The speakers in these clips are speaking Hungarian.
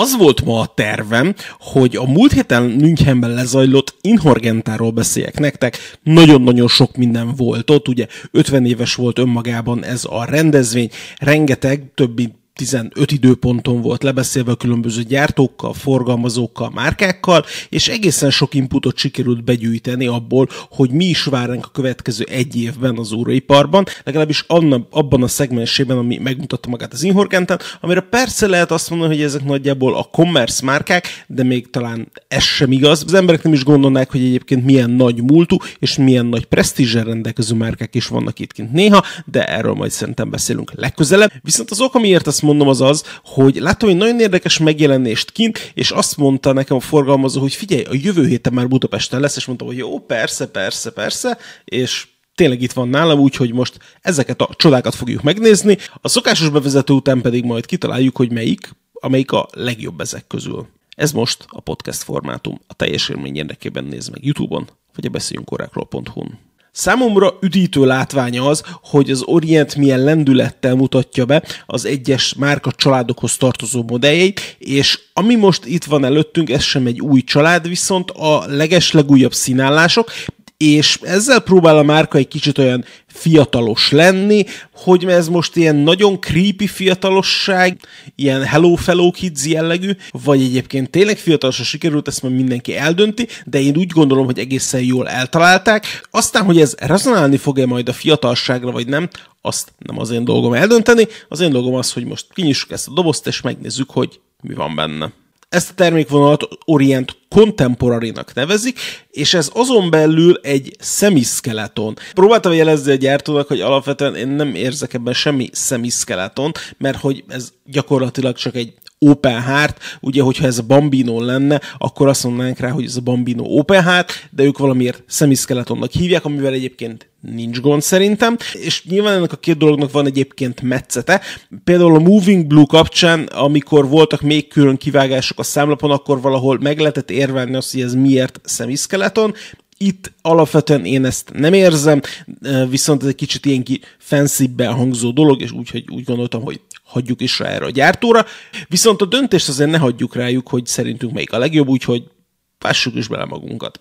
Az volt ma a tervem, hogy a múlt héten Münchenben lezajlott Inhorgentáról beszéljek nektek. Nagyon-nagyon sok minden volt ott, ugye 50 éves volt önmagában ez a rendezvény, rengeteg, több mint 15 időponton volt lebeszélve különböző gyártókkal, forgalmazókkal, márkákkal, és egészen sok inputot sikerült begyűjteni abból, hogy mi is vár a következő egy évben az óróiparban, legalábbis abban a szegmensében, ami megmutatta magát az Inhorgenten, amire persze lehet azt mondani, hogy ezek nagyjából a commerce márkák, de még talán ez sem igaz. Az emberek nem is gondolnák, hogy egyébként milyen nagy múltú és milyen nagy presztízsel rendelkező márkák is vannak itt kint néha, de erről majd szerintem beszélünk legközelebb. Viszont az ok, amiért azt mondom az az, hogy láttam egy nagyon érdekes megjelenést kint, és azt mondta nekem a forgalmazó, hogy figyelj, a jövő héten már Budapesten lesz, és mondtam, hogy jó, persze, persze, persze, és tényleg itt van nálam, úgyhogy most ezeket a csodákat fogjuk megnézni. A szokásos bevezető után pedig majd kitaláljuk, hogy melyik, amelyik a legjobb ezek közül. Ez most a podcast formátum. A teljes élmény érdekében néz meg YouTube-on, vagy a beszéljünkorákról.hu-n. Számomra üdítő látványa az, hogy az Orient milyen lendülettel mutatja be az egyes márka családokhoz tartozó modelljeit, és ami most itt van előttünk, ez sem egy új család, viszont a legeslegújabb színállások, és ezzel próbál a márka egy kicsit olyan fiatalos lenni, hogy ez most ilyen nagyon creepy fiatalosság, ilyen Hello Fellow Kids jellegű, vagy egyébként tényleg fiatalosra sikerült, ezt majd mindenki eldönti, de én úgy gondolom, hogy egészen jól eltalálták. Aztán, hogy ez rezonálni fog-e majd a fiatalságra, vagy nem, azt nem az én dolgom eldönteni. Az én dolgom az, hogy most kinyissuk ezt a dobozt, és megnézzük, hogy mi van benne. Ezt a termékvonalat Orient Contemporary-nak nevezik, és ez azon belül egy szemiszkeleton. Próbáltam jelezni a gyártónak, hogy alapvetően én nem érzek ebben semmi szemiszkeleton, mert hogy ez gyakorlatilag csak egy Open Heart, ugye, hogyha ez a Bambino lenne, akkor azt mondanánk rá, hogy ez a Bambino Open Heart, de ők valamiért szemiszkeletonnak hívják, amivel egyébként nincs gond szerintem, és nyilván ennek a két dolognak van egyébként metszete. Például a Moving Blue kapcsán, amikor voltak még külön kivágások a számlapon, akkor valahol meg lehetett érvelni azt, hogy ez miért szemiszkeleton, itt alapvetően én ezt nem érzem, viszont ez egy kicsit ilyen ki fancy hangzó dolog, és úgy, hogy úgy gondoltam, hogy hagyjuk is rá erre a gyártóra. Viszont a döntést azért ne hagyjuk rájuk, hogy szerintünk melyik a legjobb, úgyhogy pássuk is bele magunkat.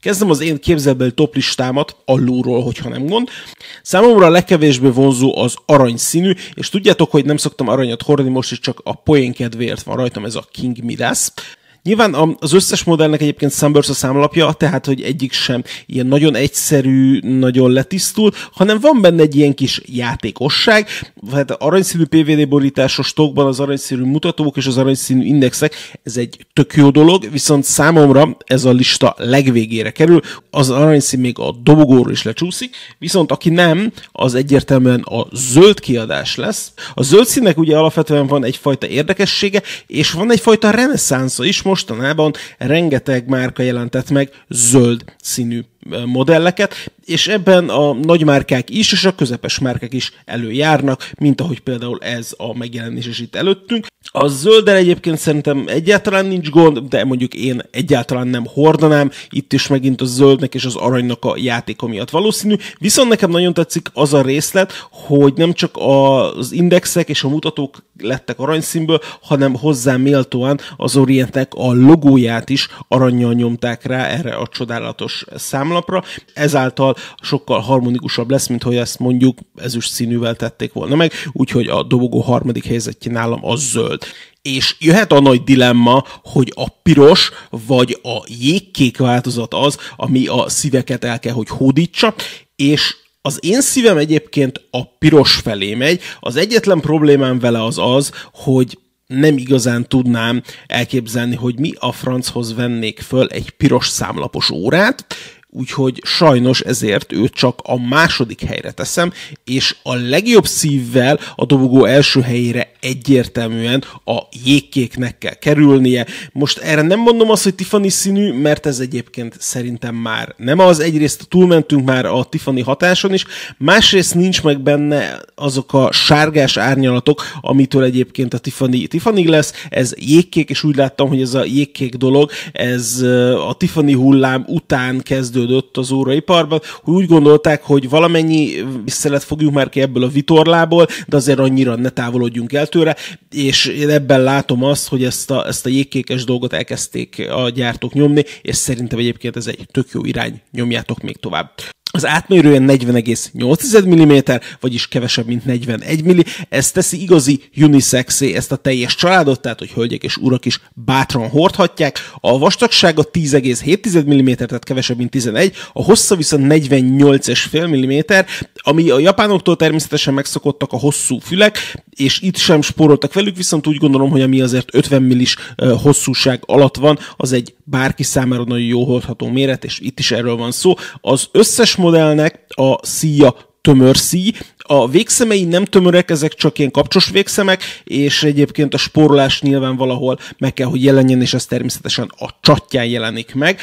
Kezdem az én képzelbeli top listámat alulról, hogyha nem gond. Számomra a legkevésbé vonzó az arany színű, és tudjátok, hogy nem szoktam aranyat hordani, most is csak a poén kedvéért van rajtam ez a King Midas. Nyilván az összes modellnek egyébként Sunburst a számlapja, tehát hogy egyik sem ilyen nagyon egyszerű, nagyon letisztul, hanem van benne egy ilyen kis játékosság, hát aranyszínű PVD borításos stokban az aranyszínű mutatók és az aranyszínű indexek, ez egy tök jó dolog, viszont számomra ez a lista legvégére kerül, az aranyszín még a dobogóról is lecsúszik, viszont aki nem, az egyértelműen a zöld kiadás lesz. A zöld színnek ugye alapvetően van egyfajta érdekessége, és van egyfajta reneszánsza is, mostanában rengeteg márka jelentett meg zöld színű modelleket, és ebben a nagymárkák is, és a közepes márkák is előjárnak, mint ahogy például ez a megjelenés is itt előttünk. A zölddel egyébként szerintem egyáltalán nincs gond, de mondjuk én egyáltalán nem hordanám, itt is megint a zöldnek és az aranynak a játéka miatt valószínű, viszont nekem nagyon tetszik az a részlet, hogy nem csak az indexek és a mutatók lettek aranyszínből, hanem hozzá méltóan az Orientnek a logóját is aranyjal nyomták rá erre a csodálatos számlapra, ezáltal sokkal harmonikusabb lesz, mint hogy ezt mondjuk ezüst színűvel tették volna meg, úgyhogy a dobogó harmadik helyzetje nálam az zöld. És jöhet a nagy dilemma, hogy a piros vagy a jégkék változat az, ami a szíveket el kell, hogy hódítsa, és az én szívem egyébként a piros felé megy. Az egyetlen problémám vele az az, hogy nem igazán tudnám elképzelni, hogy mi a franchoz vennék föl egy piros számlapos órát, úgyhogy sajnos ezért őt csak a második helyre teszem, és a legjobb szívvel a dobogó első helyére egyértelműen a jégkéknek kell kerülnie. Most erre nem mondom azt, hogy Tiffany színű, mert ez egyébként szerintem már nem az. Egyrészt túlmentünk már a Tiffany hatáson is, másrészt nincs meg benne azok a sárgás árnyalatok, amitől egyébként a Tiffany, Tiffany lesz. Ez jégkék, és úgy láttam, hogy ez a jégkék dolog, ez a Tiffany hullám után kezdő kezdődött az óraiparban, hogy úgy gondolták, hogy valamennyi visszalet fogjuk már ki ebből a vitorlából, de azért annyira ne távolodjunk el tőle, és én ebben látom azt, hogy ezt a, ezt a jégkékes dolgot elkezdték a gyártók nyomni, és szerintem egyébként ez egy tök jó irány, nyomjátok még tovább. Az átmérője 40,8 mm, vagyis kevesebb, mint 41 mm. Ez teszi igazi unisexé ezt a teljes családot, tehát hogy hölgyek és urak is bátran hordhatják. A vastagsága 10,7 mm, tehát kevesebb, mint 11, a hossza viszont 48,5 mm, ami a japánoktól természetesen megszokottak a hosszú fülek, és itt sem spóroltak velük, viszont úgy gondolom, hogy ami azért 50 millis hosszúság alatt van, az egy bárki számára nagyon jó hordható méret, és itt is erről van szó. Az összes modellnek a szíja tömör szíj, a végszemei nem tömörek, ezek csak ilyen kapcsos végszemek, és egyébként a spórolás nyilván valahol meg kell, hogy jelenjen, és ez természetesen a csatján jelenik meg.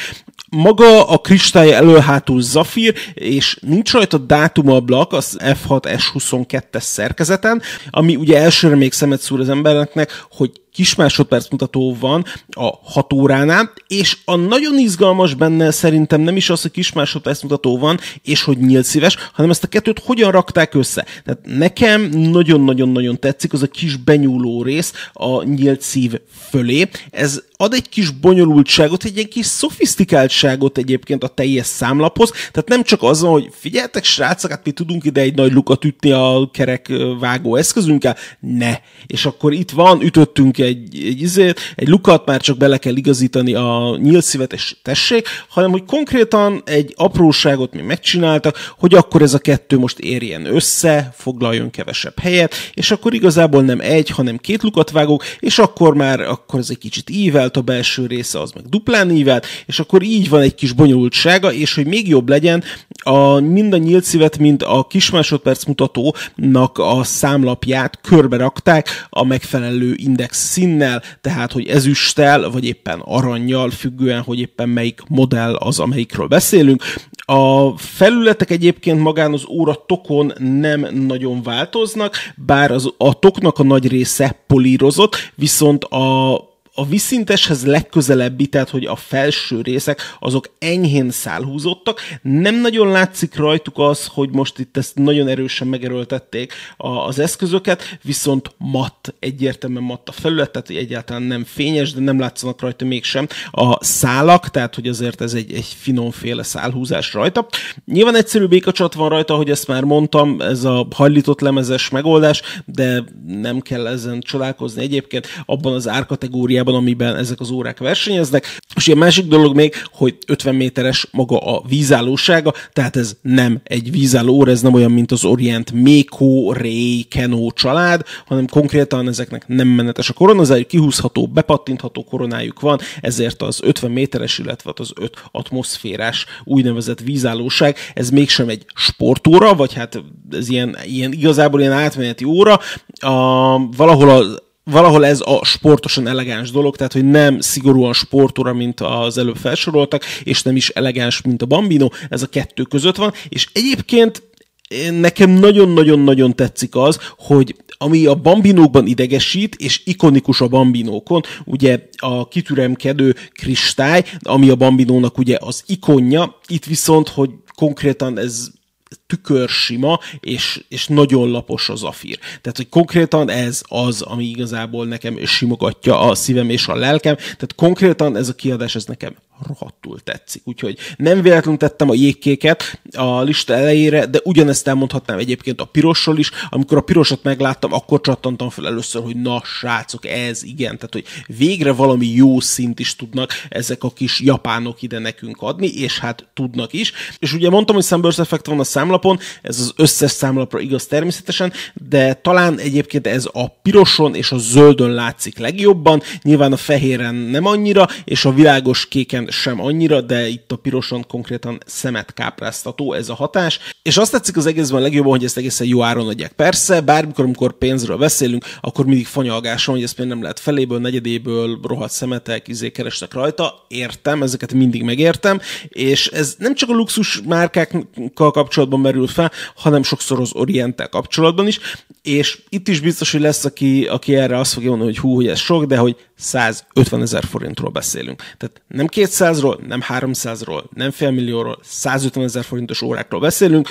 Maga a kristály előhátul zafír, és nincs rajta dátumublak az F6S22-es szerkezeten, ami ugye elsőre még szemet szúr az embereknek, hogy kis másodperc mutató van a 6 óránál, és a nagyon izgalmas benne szerintem nem is az, hogy kis másodperc mutató van, és hogy nyílt szíves, hanem ezt a kettőt hogyan rakták össze. Tehát nekem nagyon-nagyon-nagyon tetszik az a kis benyúló rész a nyílt szív fölé. Ez ad egy kis bonyolultságot, egy ilyen kis szofisztikáltságot egyébként a teljes számlaphoz, tehát nem csak az, hogy figyeltek srácok, hát mi tudunk ide egy nagy lukat ütni a kerek vágó eszközünkkel, ne. És akkor itt van, ütöttünk egy, egy, izét, egy lukat, már csak bele kell igazítani a nyílszívet, és tessék, hanem hogy konkrétan egy apróságot mi megcsináltak, hogy akkor ez a kettő most érjen össze, foglaljon kevesebb helyet, és akkor igazából nem egy, hanem két lukat vágok, és akkor már akkor ez egy kicsit ívelt, a belső része az meg duplán ívelt, és akkor így van egy kis bonyolultsága, és hogy még jobb legyen, a, mind a nyílt szívet, mind a kis másodperc mutatónak a számlapját körbe rakták a megfelelő index színnel, tehát hogy ezüsttel, vagy éppen aranyjal, függően, hogy éppen melyik modell az, amelyikről beszélünk. A felületek egyébként magán az óra tokon nem nagyon változnak, bár az, a toknak a nagy része polírozott, viszont a a viszinteshez legközelebbi, tehát hogy a felső részek, azok enyhén szálhúzottak. Nem nagyon látszik rajtuk az, hogy most itt ezt nagyon erősen megerőltették az eszközöket, viszont matt, egyértelműen matt a felület, tehát egyáltalán nem fényes, de nem látszanak rajta mégsem a szálak, tehát hogy azért ez egy, egy finomféle szálhúzás rajta. Nyilván egyszerű békacsat van rajta, hogy ezt már mondtam, ez a hajlított lemezes megoldás, de nem kell ezen csodálkozni egyébként. Abban az árkategóriában kategóriában, amiben ezek az órák versenyeznek. És egy másik dolog még, hogy 50 méteres maga a vízállósága, tehát ez nem egy vízálló óra, ez nem olyan, mint az Orient Méko, Ray, Keno család, hanem konkrétan ezeknek nem menetes a koronazájuk, kihúzható, bepattintható koronájuk van, ezért az 50 méteres, illetve az 5 atmoszférás úgynevezett vízállóság, ez mégsem egy sportóra, vagy hát ez ilyen, ilyen igazából ilyen átmeneti óra, a, valahol az valahol ez a sportosan elegáns dolog, tehát hogy nem szigorúan sportóra, mint az előbb felsoroltak, és nem is elegáns, mint a Bambino, ez a kettő között van, és egyébként nekem nagyon-nagyon-nagyon tetszik az, hogy ami a bambinókban idegesít, és ikonikus a bambinókon, ugye a kitüremkedő kristály, ami a bambinónak ugye az ikonja, itt viszont, hogy konkrétan ez tükörsima, és, és nagyon lapos az afír. Tehát, hogy konkrétan ez az, ami igazából nekem simogatja a szívem és a lelkem, tehát konkrétan ez a kiadás, ez nekem rohadtul tetszik. Úgyhogy nem véletlenül tettem a jégkéket a lista elejére, de ugyanezt elmondhatnám egyébként a pirosról is. Amikor a pirosat megláttam, akkor csattantam fel először, hogy na, srácok, ez igen. Tehát, hogy végre valami jó szint is tudnak ezek a kis japánok ide nekünk adni, és hát tudnak is. És ugye mondtam, hogy Sunburst Effect van a számlapon, ez az összes számlapra igaz természetesen, de talán egyébként ez a piroson és a zöldön látszik legjobban, nyilván a fehéren nem annyira, és a világos kéken sem annyira, de itt a piroson konkrétan szemet kápráztató ez a hatás. És azt tetszik az egészben legjobban, hogy ezt egészen jó áron adják. Persze, bármikor, amikor pénzről beszélünk, akkor mindig fanyalgáson, hogy ezt még nem lehet feléből, negyedéből, rohadt szemetek, izé keresnek rajta. Értem, ezeket mindig megértem, és ez nem csak a luxus márkákkal kapcsolatban merült fel, hanem sokszor az Orientel kapcsolatban is, és itt is biztos, hogy lesz, aki, aki erre azt fogja mondani, hogy hú, hogy ez sok, de hogy 150 ezer forintról beszélünk. Tehát nem 200-ról, nem 300-ról, nem félmillióról, 150 ezer forintos órákról beszélünk,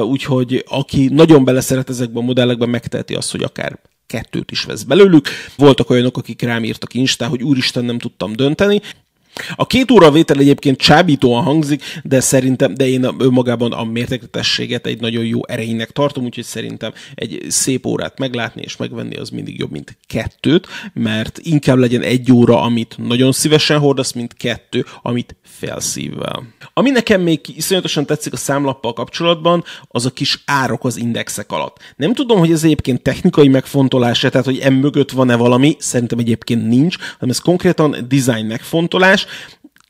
úgyhogy aki nagyon beleszeret ezekben a modellekben, megteheti azt, hogy akár kettőt is vesz belőlük. Voltak olyanok, akik rám írtak Instán, hogy úristen, nem tudtam dönteni. A két óra vétel egyébként csábítóan hangzik, de szerintem, de én önmagában a mértékletességet egy nagyon jó erejének tartom, úgyhogy szerintem egy szép órát meglátni és megvenni az mindig jobb, mint kettőt, mert inkább legyen egy óra, amit nagyon szívesen hordasz, mint kettő, amit felszívvel. Ami nekem még iszonyatosan tetszik a számlappal kapcsolatban, az a kis árok az indexek alatt. Nem tudom, hogy ez egyébként technikai megfontolás, tehát hogy emögött van-e valami, szerintem egyébként nincs, hanem ez konkrétan design megfontolás,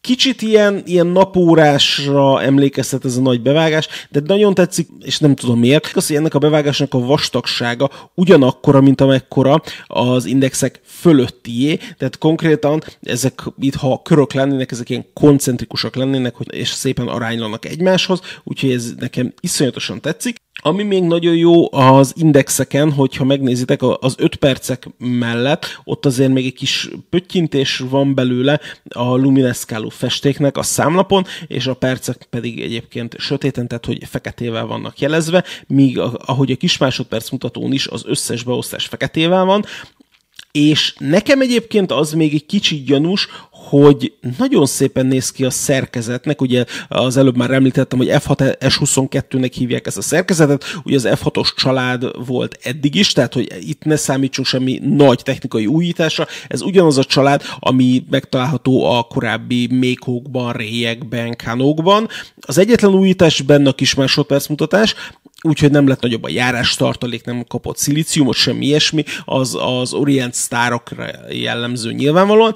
Kicsit ilyen, ilyen napórásra emlékeztet ez a nagy bevágás, de nagyon tetszik, és nem tudom miért, az, hogy ennek a bevágásnak a vastagsága ugyanakkora, mint amekkora az indexek fölöttié, tehát konkrétan ezek itt, ha körök lennének, ezek ilyen koncentrikusak lennének, és szépen aránylanak egymáshoz, úgyhogy ez nekem iszonyatosan tetszik. Ami még nagyon jó az indexeken, hogyha megnézitek, az 5 percek mellett ott azért még egy kis pöttyintés van belőle a lumineszkáló festéknek a számlapon, és a percek pedig egyébként sötéten, tehát hogy feketével vannak jelezve, míg ahogy a kis másodperc mutatón is az összes beosztás feketével van, és nekem egyébként az még egy kicsit gyanús, hogy nagyon szépen néz ki a szerkezetnek, ugye az előbb már említettem, hogy F6 S22-nek hívják ezt a szerkezetet, ugye az F6-os család volt eddig is, tehát hogy itt ne számítsunk semmi nagy technikai újításra, ez ugyanaz a család, ami megtalálható a korábbi mékókban, réjekben, kanókban. Az egyetlen újítás benne a kis másodperc mutatás, úgyhogy nem lett nagyobb a járás tartalék, nem kapott szilíciumot, semmi ilyesmi, az az Orient sztárokra jellemző nyilvánvalóan,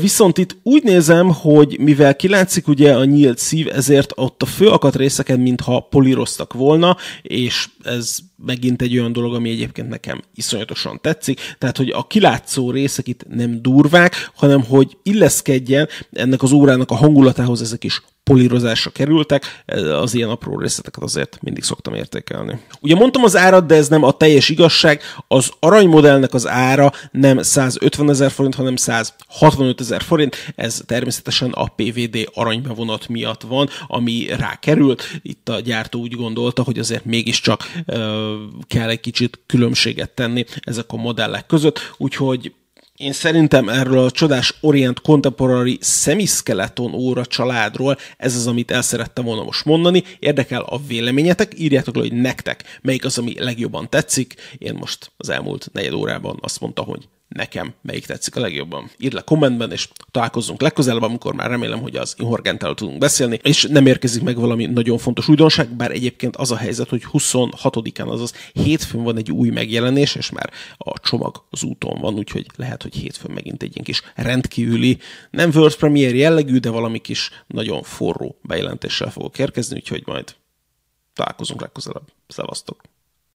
Viszont itt úgy nézem, hogy mivel kilátszik ugye a nyílt szív, ezért ott a főakat részeken mintha políroztak volna, és ez megint egy olyan dolog, ami egyébként nekem iszonyatosan tetszik, tehát hogy a kilátszó részek itt nem durvák, hanem hogy illeszkedjen ennek az órának a hangulatához ezek is polírozásra kerültek, az ilyen apró részleteket azért mindig szoktam értékelni. Ugye mondtam az árat, de ez nem a teljes igazság, az aranymodellnek az ára nem 150 ezer forint, hanem 165 ezer forint, ez természetesen a PVD aranybevonat miatt van, ami rá került, itt a gyártó úgy gondolta, hogy azért mégiscsak kell egy kicsit különbséget tenni ezek a modellek között, úgyhogy én szerintem erről a csodás Orient Contemporary Semiskeleton óra családról ez az, amit el szerettem volna most mondani. Érdekel a véleményetek, írjátok le, hogy nektek melyik az, ami legjobban tetszik. Én most az elmúlt negyed órában azt mondta, hogy nekem melyik tetszik a legjobban. Írd le kommentben, és találkozzunk legközelebb, amikor már remélem, hogy az Inhorgentel tudunk beszélni, és nem érkezik meg valami nagyon fontos újdonság, bár egyébként az a helyzet, hogy 26-án, azaz hétfőn van egy új megjelenés, és már a csomag az úton van, úgyhogy lehet, hogy hétfőn megint egy ilyen kis rendkívüli, nem World Premiere jellegű, de valami kis nagyon forró bejelentéssel fogok érkezni, úgyhogy majd találkozunk legközelebb. Szevasztok!